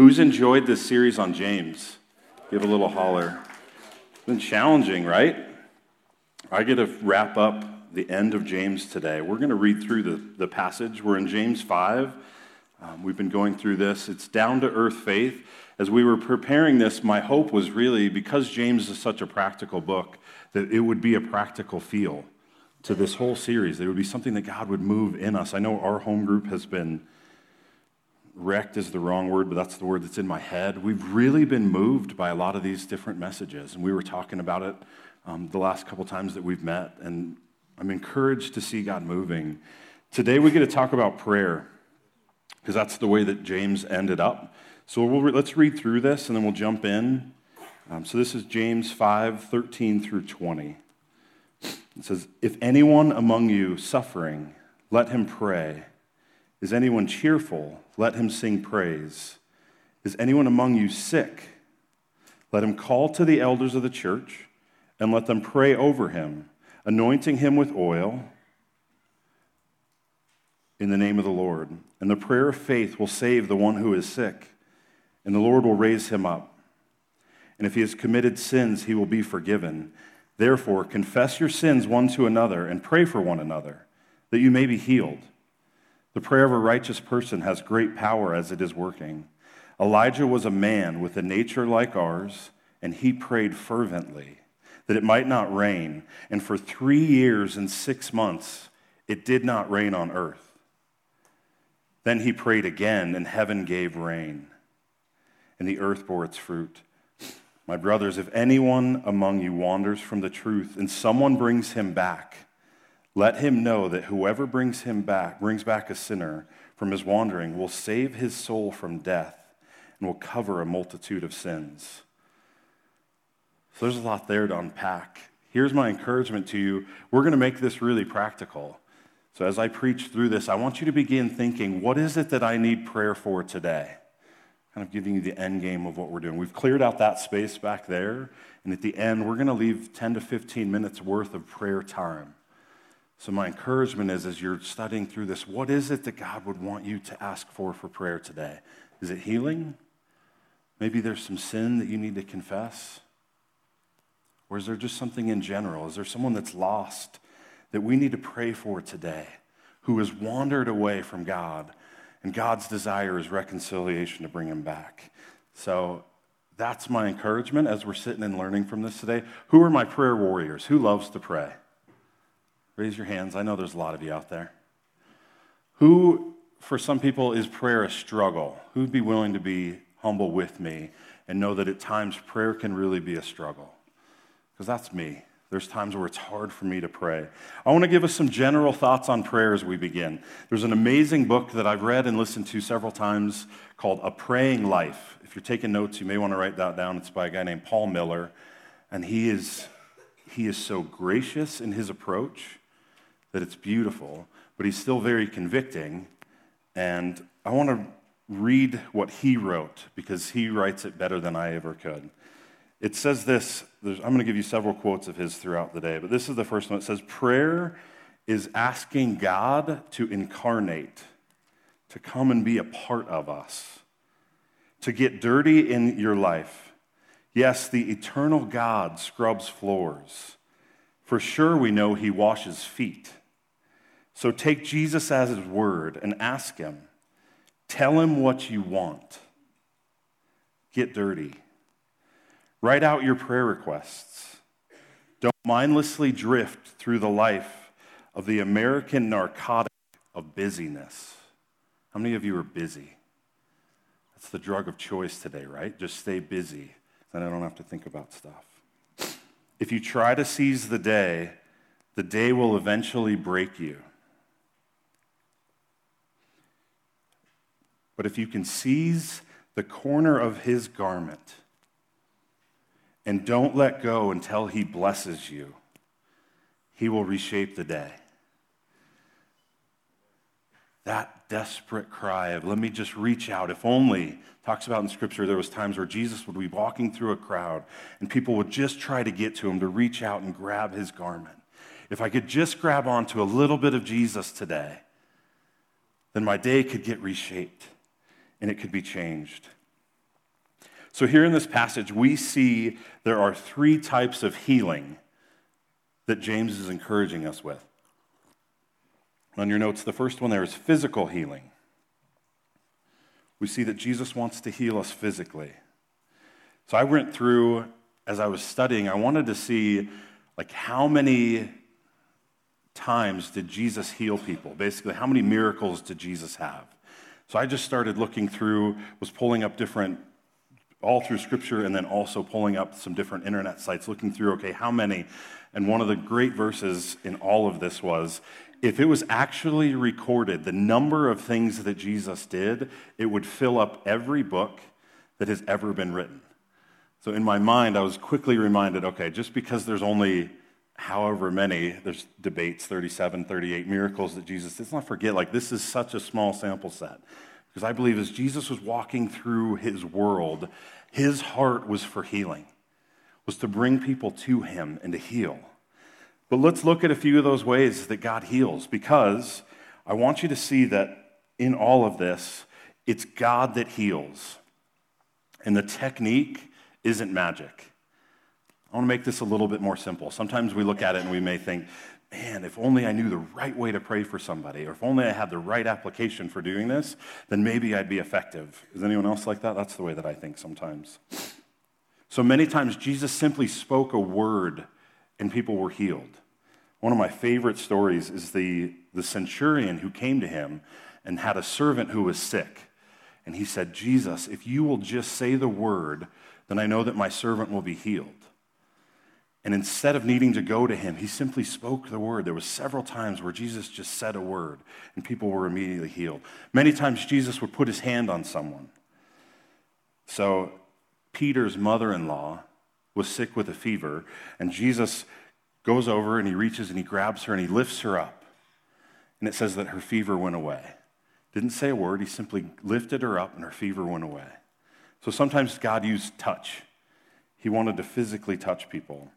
Who's enjoyed this series on James? Give a little holler. It's been challenging, right? I get to wrap up the end of James today. We're going to read through the, the passage. We're in James 5. Um, we've been going through this. It's down to earth faith. As we were preparing this, my hope was really because James is such a practical book, that it would be a practical feel to this whole series. There would be something that God would move in us. I know our home group has been wrecked is the wrong word, but that's the word that's in my head. We've really been moved by a lot of these different messages, and we were talking about it um, the last couple times that we've met, and I'm encouraged to see God moving. Today we get to talk about prayer because that's the way that James ended up. So we'll re- let's read through this, and then we'll jump in. Um, so this is James 5 13 through 20. It says, If anyone among you suffering, let him pray. Is anyone cheerful? Let him sing praise. Is anyone among you sick? Let him call to the elders of the church and let them pray over him, anointing him with oil in the name of the Lord. And the prayer of faith will save the one who is sick, and the Lord will raise him up. And if he has committed sins, he will be forgiven. Therefore, confess your sins one to another and pray for one another, that you may be healed. The prayer of a righteous person has great power as it is working. Elijah was a man with a nature like ours, and he prayed fervently that it might not rain. And for three years and six months, it did not rain on earth. Then he prayed again, and heaven gave rain, and the earth bore its fruit. My brothers, if anyone among you wanders from the truth and someone brings him back, let him know that whoever brings him back, brings back a sinner from his wandering, will save his soul from death and will cover a multitude of sins. So there's a lot there to unpack. Here's my encouragement to you. We're going to make this really practical. So as I preach through this, I want you to begin thinking, what is it that I need prayer for today? Kind of giving you the end game of what we're doing. We've cleared out that space back there, and at the end, we're going to leave 10 to 15 minutes worth of prayer time. So, my encouragement is as you're studying through this, what is it that God would want you to ask for for prayer today? Is it healing? Maybe there's some sin that you need to confess? Or is there just something in general? Is there someone that's lost that we need to pray for today who has wandered away from God and God's desire is reconciliation to bring him back? So, that's my encouragement as we're sitting and learning from this today. Who are my prayer warriors? Who loves to pray? Raise your hands. I know there's a lot of you out there. Who, for some people, is prayer a struggle? Who'd be willing to be humble with me and know that at times prayer can really be a struggle? Because that's me. There's times where it's hard for me to pray. I want to give us some general thoughts on prayer as we begin. There's an amazing book that I've read and listened to several times called A Praying Life. If you're taking notes, you may want to write that down. It's by a guy named Paul Miller. And he is, he is so gracious in his approach that it's beautiful, but he's still very convicting. And I want to read what he wrote because he writes it better than I ever could. It says this I'm going to give you several quotes of his throughout the day, but this is the first one. It says, Prayer is asking God to incarnate, to come and be a part of us, to get dirty in your life. Yes, the eternal God scrubs floors. For sure, we know he washes feet. So take Jesus as his word and ask him. Tell him what you want. Get dirty. Write out your prayer requests. Don't mindlessly drift through the life of the American narcotic of busyness. How many of you are busy? That's the drug of choice today, right? Just stay busy. Then I don't have to think about stuff. If you try to seize the day, the day will eventually break you. But if you can seize the corner of his garment and don't let go until he blesses you, he will reshape the day. That desperate cry of, let me just reach out. If only, talks about in scripture, there was times where Jesus would be walking through a crowd and people would just try to get to him to reach out and grab his garment. If I could just grab onto a little bit of Jesus today, then my day could get reshaped and it could be changed. So, here in this passage, we see there are three types of healing that James is encouraging us with. On your notes, the first one there is physical healing. We see that Jesus wants to heal us physically. So, I went through, as I was studying, I wanted to see like how many times did Jesus heal people? Basically, how many miracles did Jesus have? So I just started looking through, was pulling up different, all through scripture, and then also pulling up some different internet sites, looking through, okay, how many? And one of the great verses in all of this was if it was actually recorded, the number of things that Jesus did, it would fill up every book that has ever been written. So in my mind, I was quickly reminded okay, just because there's only however many, there's debates, 37, 38 miracles that Jesus, let's not forget, like this is such a small sample set. Because I believe as Jesus was walking through his world, his heart was for healing, was to bring people to him and to heal. But let's look at a few of those ways that God heals, because I want you to see that in all of this, it's God that heals. And the technique isn't magic. I want to make this a little bit more simple. Sometimes we look at it and we may think, man, if only I knew the right way to pray for somebody, or if only I had the right application for doing this, then maybe I'd be effective. Is anyone else like that? That's the way that I think sometimes. So many times, Jesus simply spoke a word and people were healed. One of my favorite stories is the, the centurion who came to him and had a servant who was sick. And he said, Jesus, if you will just say the word, then I know that my servant will be healed. And instead of needing to go to him, he simply spoke the word. There were several times where Jesus just said a word and people were immediately healed. Many times Jesus would put his hand on someone. So Peter's mother-in-law was sick with a fever, and Jesus goes over and he reaches and he grabs her and he lifts her up. And it says that her fever went away. Didn't say a word, he simply lifted her up and her fever went away. So sometimes God used touch. He wanted to physically touch people.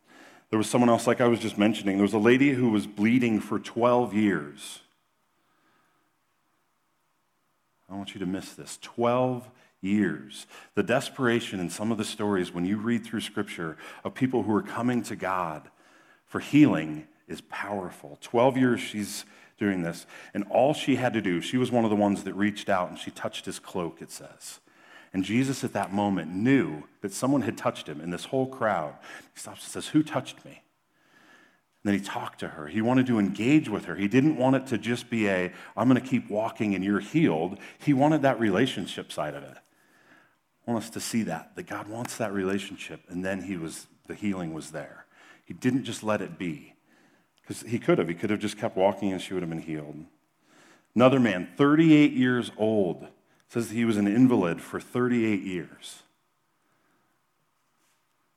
There was someone else, like I was just mentioning, there was a lady who was bleeding for 12 years. I want you to miss this 12 years. The desperation in some of the stories, when you read through scripture, of people who are coming to God for healing is powerful. 12 years she's doing this, and all she had to do, she was one of the ones that reached out and she touched his cloak, it says. And Jesus at that moment knew that someone had touched him in this whole crowd. He stops and says, Who touched me? And then he talked to her. He wanted to engage with her. He didn't want it to just be a, I'm going to keep walking and you're healed. He wanted that relationship side of it. I want us to see that, that God wants that relationship. And then he was, the healing was there. He didn't just let it be. Because he could have. He could have just kept walking and she would have been healed. Another man, 38 years old, says he was an invalid for 38 years.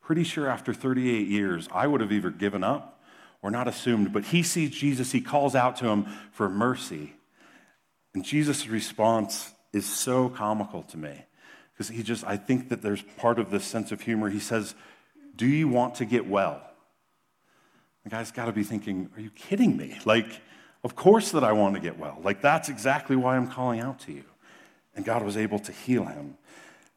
Pretty sure after 38 years, I would have either given up or not assumed, but he sees Jesus, he calls out to him for mercy. And Jesus' response is so comical to me because he just, I think that there's part of this sense of humor. He says, Do you want to get well? The guy's got to be thinking, Are you kidding me? Like, of course that I want to get well. Like, that's exactly why I'm calling out to you and God was able to heal him.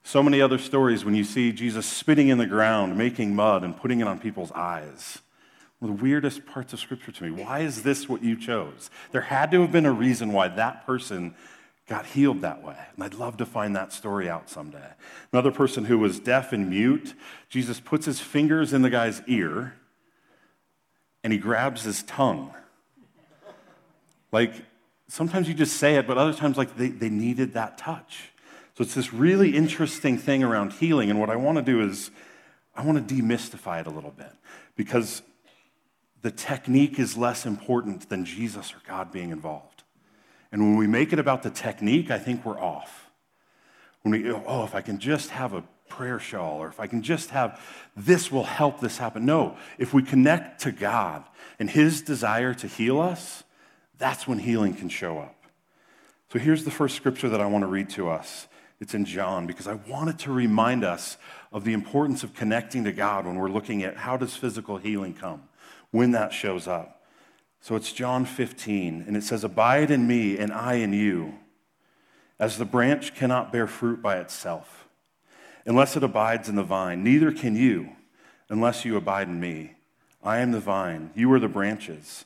So many other stories when you see Jesus spitting in the ground, making mud, and putting it on people's eyes. One of the weirdest parts of Scripture to me. Why is this what you chose? There had to have been a reason why that person got healed that way. And I'd love to find that story out someday. Another person who was deaf and mute, Jesus puts his fingers in the guy's ear and he grabs his tongue. Like, sometimes you just say it, but other times, like, they, they needed that touch. So it's this really interesting thing around healing. And what I want to do is, I want to demystify it a little bit because the technique is less important than Jesus or God being involved. And when we make it about the technique, I think we're off. When we, oh, if I can just have a prayer shawl, or if I can just have this will help this happen. No, if we connect to God and His desire to heal us, that's when healing can show up. So here's the first scripture that I want to read to us. It's in John because I wanted to remind us of the importance of connecting to God when we're looking at how does physical healing come, when that shows up. So it's John 15, and it says, Abide in me, and I in you, as the branch cannot bear fruit by itself unless it abides in the vine. Neither can you unless you abide in me. I am the vine, you are the branches.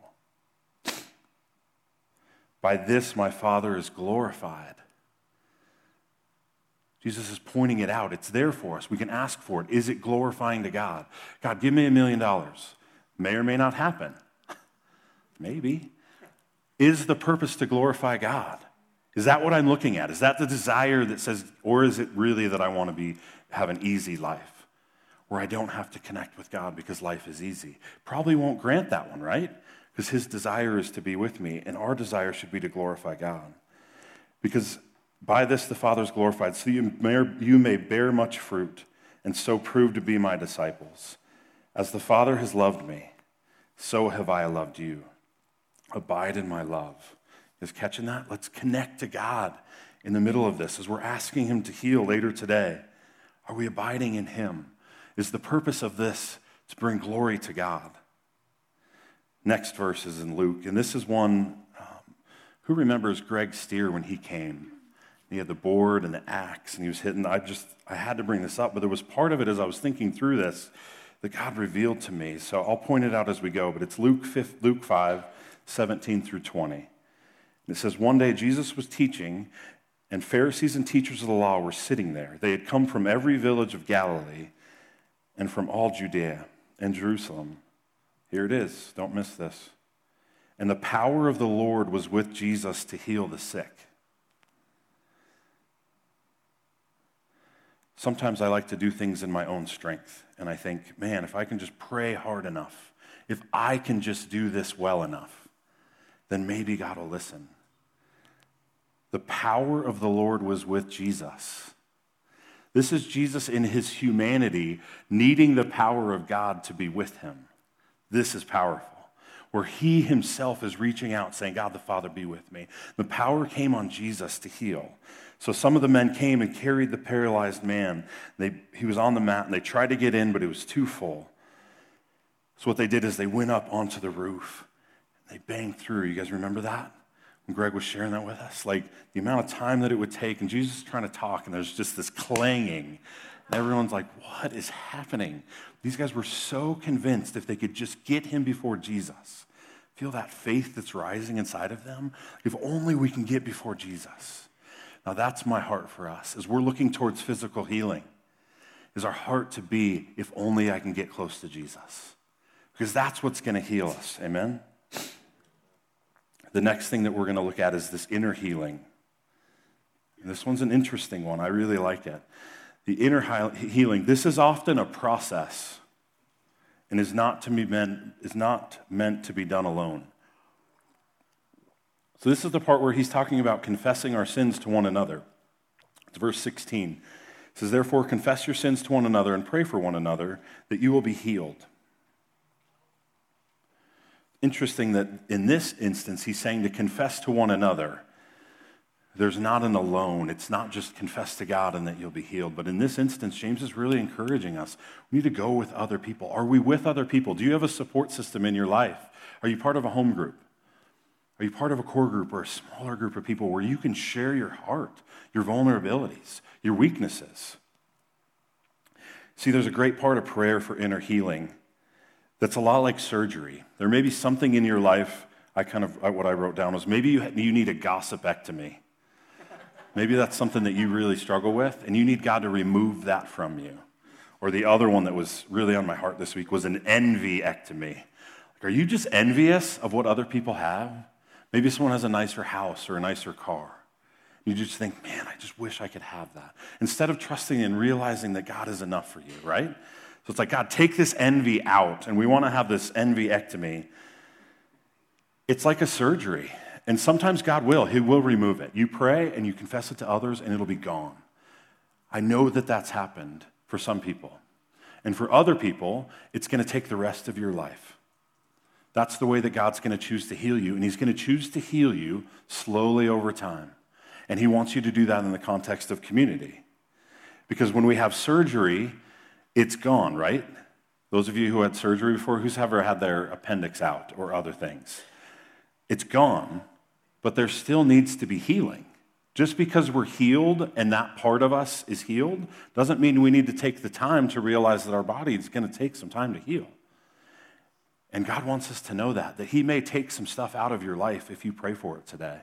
By this my Father is glorified. Jesus is pointing it out. It's there for us. We can ask for it. Is it glorifying to God? God, give me a million dollars. May or may not happen. Maybe. Is the purpose to glorify God? Is that what I'm looking at? Is that the desire that says, or is it really that I want to be have an easy life where I don't have to connect with God because life is easy? Probably won't grant that one, right? Because his desire is to be with me, and our desire should be to glorify God. Because by this the Father is glorified, so you may, you may bear much fruit, and so prove to be my disciples. As the Father has loved me, so have I loved you. Abide in my love. Is catching that? Let's connect to God in the middle of this as we're asking Him to heal later today. Are we abiding in Him? Is the purpose of this to bring glory to God? Next verse is in Luke, and this is one um, who remembers Greg Stier when he came. He had the board and the axe, and he was hitting. I just I had to bring this up, but there was part of it as I was thinking through this that God revealed to me. So I'll point it out as we go. But it's Luke 5, Luke 5 17 through 20. And it says, One day Jesus was teaching, and Pharisees and teachers of the law were sitting there. They had come from every village of Galilee and from all Judea and Jerusalem here it is. Don't miss this. And the power of the Lord was with Jesus to heal the sick. Sometimes I like to do things in my own strength, and I think, man, if I can just pray hard enough, if I can just do this well enough, then maybe God will listen. The power of the Lord was with Jesus. This is Jesus in his humanity needing the power of God to be with him. This is powerful. Where he himself is reaching out, saying, God the Father, be with me. The power came on Jesus to heal. So some of the men came and carried the paralyzed man. They, he was on the mat and they tried to get in, but it was too full. So what they did is they went up onto the roof. And they banged through. You guys remember that? When Greg was sharing that with us? Like the amount of time that it would take, and Jesus is trying to talk, and there's just this clanging. And everyone's like, what is happening? These guys were so convinced if they could just get him before Jesus. Feel that faith that's rising inside of them? If only we can get before Jesus. Now that's my heart for us as we're looking towards physical healing. Is our heart to be if only I can get close to Jesus? Because that's what's going to heal us. Amen. The next thing that we're going to look at is this inner healing. And this one's an interesting one. I really like it the inner healing, this is often a process and is not, to be meant, is not meant to be done alone. So, this is the part where he's talking about confessing our sins to one another. It's verse 16. It says, Therefore, confess your sins to one another and pray for one another that you will be healed. Interesting that in this instance, he's saying to confess to one another. There's not an alone. It's not just confess to God and that you'll be healed. But in this instance, James is really encouraging us. We need to go with other people. Are we with other people? Do you have a support system in your life? Are you part of a home group? Are you part of a core group or a smaller group of people where you can share your heart, your vulnerabilities, your weaknesses? See, there's a great part of prayer for inner healing that's a lot like surgery. There may be something in your life. I kind of what I wrote down was maybe you, you need a gossipectomy. Maybe that's something that you really struggle with, and you need God to remove that from you. Or the other one that was really on my heart this week was an envyectomy. Like, are you just envious of what other people have? Maybe someone has a nicer house or a nicer car. You just think, man, I just wish I could have that. Instead of trusting and realizing that God is enough for you, right? So it's like, God, take this envy out. And we want to have this envy ectomy. It's like a surgery. And sometimes God will, He will remove it. You pray and you confess it to others, and it'll be gone. I know that that's happened for some people. And for other people, it's going to take the rest of your life. That's the way that God's going to choose to heal you. And He's going to choose to heal you slowly over time. And He wants you to do that in the context of community. Because when we have surgery, it's gone, right? Those of you who had surgery before, who's ever had their appendix out or other things? It's gone, but there still needs to be healing. Just because we're healed and that part of us is healed doesn't mean we need to take the time to realize that our body is going to take some time to heal. And God wants us to know that, that He may take some stuff out of your life if you pray for it today.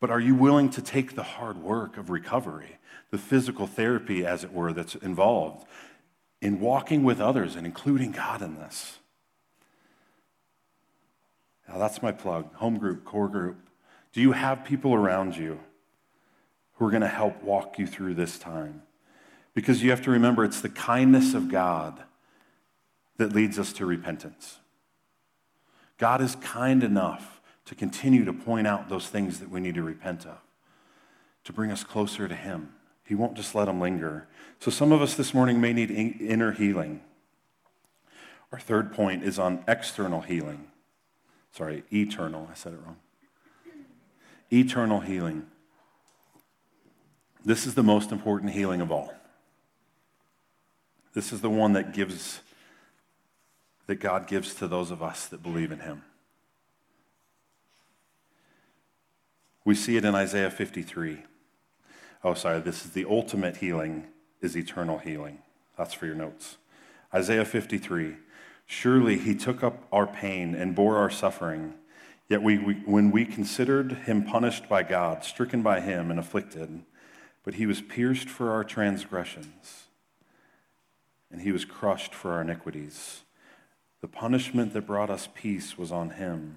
But are you willing to take the hard work of recovery, the physical therapy, as it were, that's involved in walking with others and including God in this? Now, that's my plug home group, core group. Do you have people around you who are going to help walk you through this time? Because you have to remember it's the kindness of God that leads us to repentance. God is kind enough to continue to point out those things that we need to repent of, to bring us closer to Him. He won't just let them linger. So, some of us this morning may need inner healing. Our third point is on external healing. Sorry, eternal. I said it wrong eternal healing. This is the most important healing of all. This is the one that gives that God gives to those of us that believe in him. We see it in Isaiah 53. Oh, sorry, this is the ultimate healing is eternal healing. That's for your notes. Isaiah 53. Surely he took up our pain and bore our suffering. Yet we, we, when we considered him punished by God, stricken by him, and afflicted, but he was pierced for our transgressions, and he was crushed for our iniquities. The punishment that brought us peace was on him,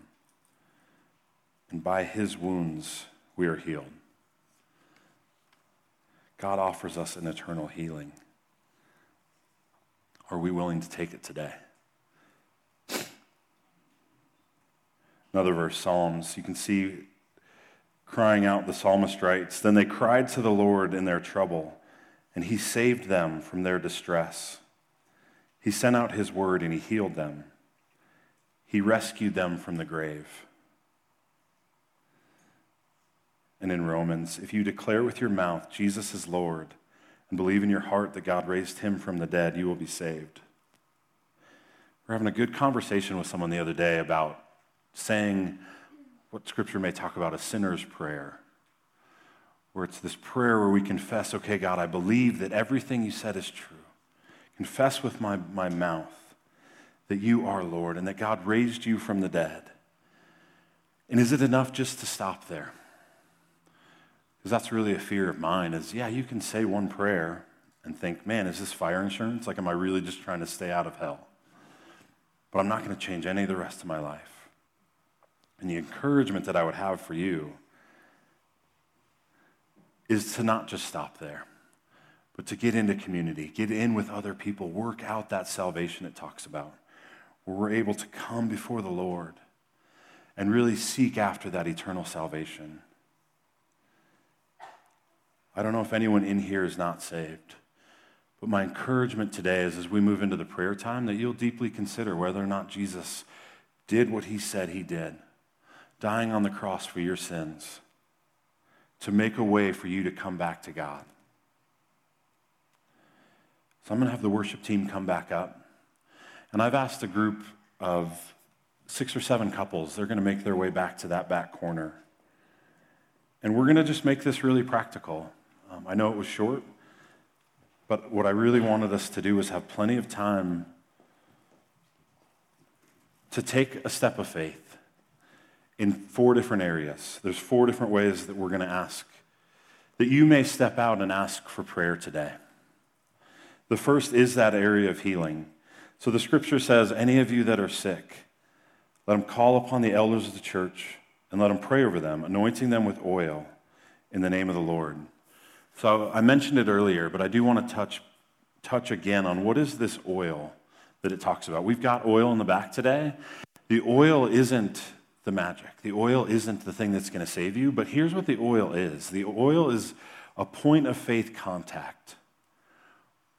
and by his wounds we are healed. God offers us an eternal healing. Are we willing to take it today? Another verse, Psalms, you can see crying out, the psalmist writes, Then they cried to the Lord in their trouble, and he saved them from their distress. He sent out his word and he healed them. He rescued them from the grave. And in Romans, if you declare with your mouth Jesus is Lord and believe in your heart that God raised him from the dead, you will be saved. We're having a good conversation with someone the other day about saying what Scripture may talk about a sinner's prayer, where it's this prayer where we confess, okay, God, I believe that everything you said is true. Confess with my, my mouth that you are Lord and that God raised you from the dead. And is it enough just to stop there? Because that's really a fear of mine is, yeah, you can say one prayer and think, man, is this fire insurance? Like, am I really just trying to stay out of hell? But I'm not going to change any of the rest of my life. And the encouragement that I would have for you is to not just stop there, but to get into community, get in with other people, work out that salvation it talks about, where we're able to come before the Lord and really seek after that eternal salvation. I don't know if anyone in here is not saved, but my encouragement today is as we move into the prayer time that you'll deeply consider whether or not Jesus did what he said he did dying on the cross for your sins to make a way for you to come back to God. So I'm going to have the worship team come back up. And I've asked a group of six or seven couples, they're going to make their way back to that back corner. And we're going to just make this really practical. Um, I know it was short, but what I really wanted us to do was have plenty of time to take a step of faith in four different areas. There's four different ways that we're going to ask that you may step out and ask for prayer today. The first is that area of healing. So the scripture says, Any of you that are sick, let them call upon the elders of the church and let them pray over them, anointing them with oil in the name of the Lord. So I mentioned it earlier, but I do want to touch, touch again on what is this oil that it talks about. We've got oil in the back today. The oil isn't the magic. The oil isn't the thing that's going to save you, but here's what the oil is the oil is a point of faith contact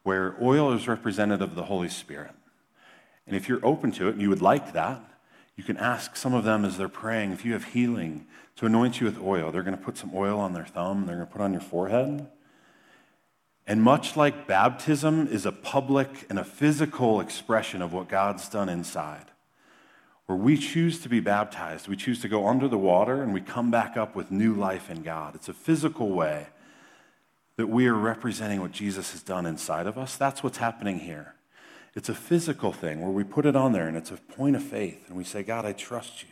where oil is representative of the Holy Spirit. And if you're open to it and you would like that, you can ask some of them as they're praying if you have healing to anoint you with oil. They're going to put some oil on their thumb, they're going to put on your forehead. And much like baptism is a public and a physical expression of what God's done inside, where we choose to be baptized, we choose to go under the water and we come back up with new life in God. It's a physical way that we are representing what Jesus has done inside of us. That's what's happening here. It's a physical thing where we put it on there and it's a point of faith and we say, God, I trust you.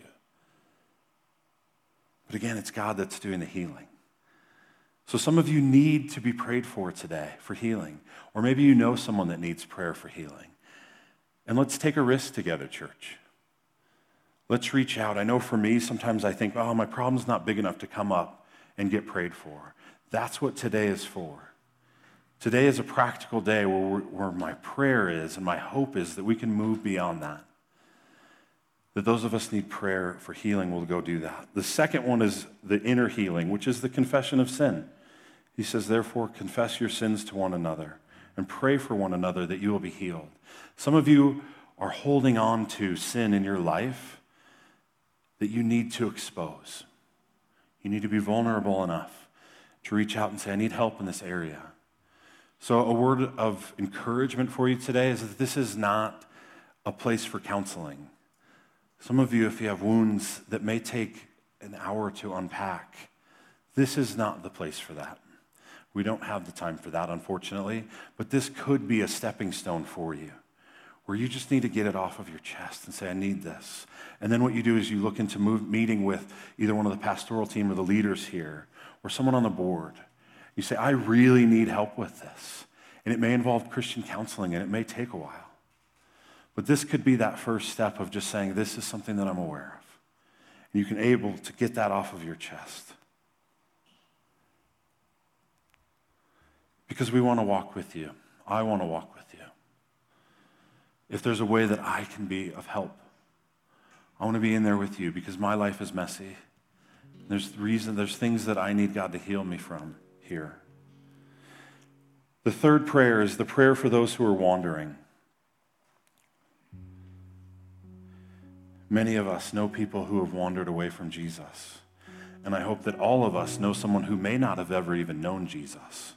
But again, it's God that's doing the healing. So some of you need to be prayed for today for healing. Or maybe you know someone that needs prayer for healing. And let's take a risk together, church. Let's reach out. I know for me, sometimes I think, oh, my problem's not big enough to come up and get prayed for. That's what today is for. Today is a practical day where, where my prayer is and my hope is that we can move beyond that. That those of us need prayer for healing will go do that. The second one is the inner healing, which is the confession of sin. He says, therefore, confess your sins to one another and pray for one another that you will be healed. Some of you are holding on to sin in your life that you need to expose. You need to be vulnerable enough to reach out and say, I need help in this area. So, a word of encouragement for you today is that this is not a place for counseling. Some of you, if you have wounds that may take an hour to unpack, this is not the place for that. We don't have the time for that, unfortunately, but this could be a stepping stone for you where you just need to get it off of your chest and say, I need this. And then what you do is you look into move, meeting with either one of the pastoral team or the leaders here or someone on the board. You say, I really need help with this. And it may involve Christian counseling and it may take a while. But this could be that first step of just saying, This is something that I'm aware of. And you can able to get that off of your chest. because we want to walk with you. I want to walk with you. If there's a way that I can be of help, I want to be in there with you because my life is messy. There's reason, there's things that I need God to heal me from here. The third prayer is the prayer for those who are wandering. Many of us know people who have wandered away from Jesus. And I hope that all of us know someone who may not have ever even known Jesus.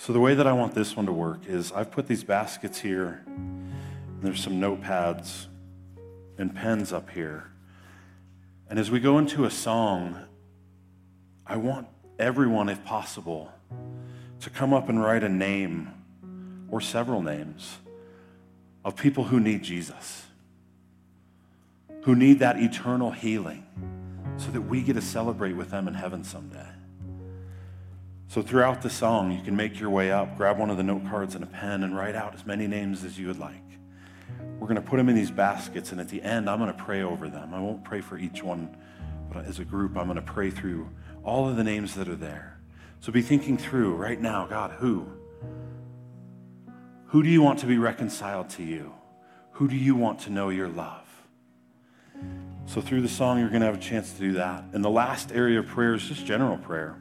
So, the way that I want this one to work is I've put these baskets here, there's some notepads and pens up here. And as we go into a song, I want everyone, if possible, to come up and write a name or several names of people who need Jesus, who need that eternal healing, so that we get to celebrate with them in heaven someday. So throughout the song, you can make your way up, grab one of the note cards and a pen, and write out as many names as you would like. We're going to put them in these baskets, and at the end, I'm going to pray over them. I won't pray for each one, but as a group, I'm going to pray through all of the names that are there. So be thinking through right now, God, who? Who do you want to be reconciled to you? Who do you want to know your love? So through the song, you're going to have a chance to do that. And the last area of prayer is just general prayer.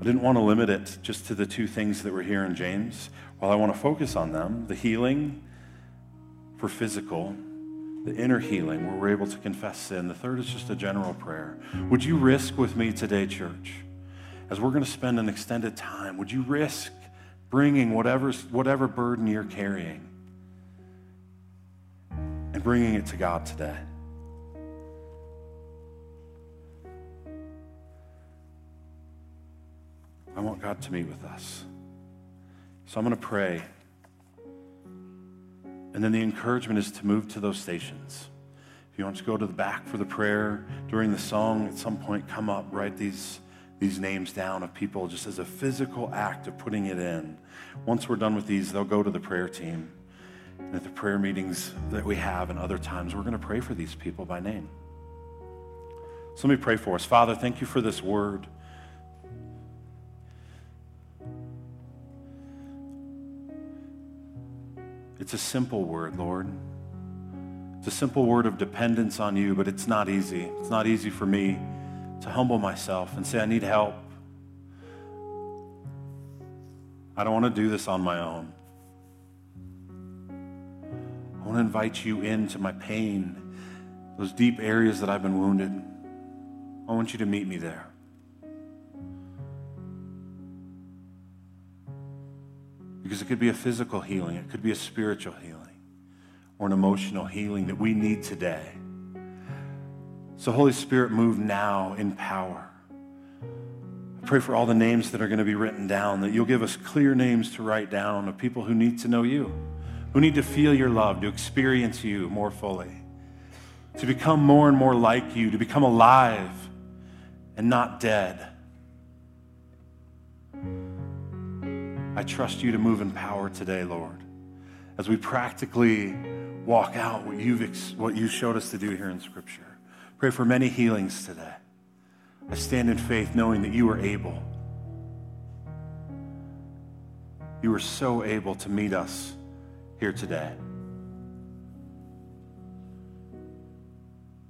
I didn't want to limit it just to the two things that were here in James. While I want to focus on them, the healing for physical, the inner healing where we're able to confess sin. The third is just a general prayer. Would you risk with me today, church, as we're going to spend an extended time, would you risk bringing whatever, whatever burden you're carrying and bringing it to God today? I want God to meet with us. So I'm going to pray. And then the encouragement is to move to those stations. If you want to go to the back for the prayer during the song, at some point, come up, write these, these names down of people just as a physical act of putting it in. Once we're done with these, they'll go to the prayer team. And at the prayer meetings that we have and other times, we're going to pray for these people by name. So let me pray for us. Father, thank you for this word. It's a simple word, Lord. It's a simple word of dependence on you, but it's not easy. It's not easy for me to humble myself and say, I need help. I don't want to do this on my own. I want to invite you into my pain, those deep areas that I've been wounded. I want you to meet me there. Because it could be a physical healing, it could be a spiritual healing, or an emotional healing that we need today. So, Holy Spirit, move now in power. I pray for all the names that are going to be written down, that you'll give us clear names to write down of people who need to know you, who need to feel your love, to experience you more fully, to become more and more like you, to become alive and not dead. I trust you to move in power today, Lord, as we practically walk out what you've, what you showed us to do here in Scripture. Pray for many healings today. I stand in faith knowing that you are able. You are so able to meet us here today.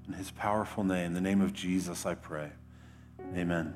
In his powerful name, the name of Jesus, I pray. Amen.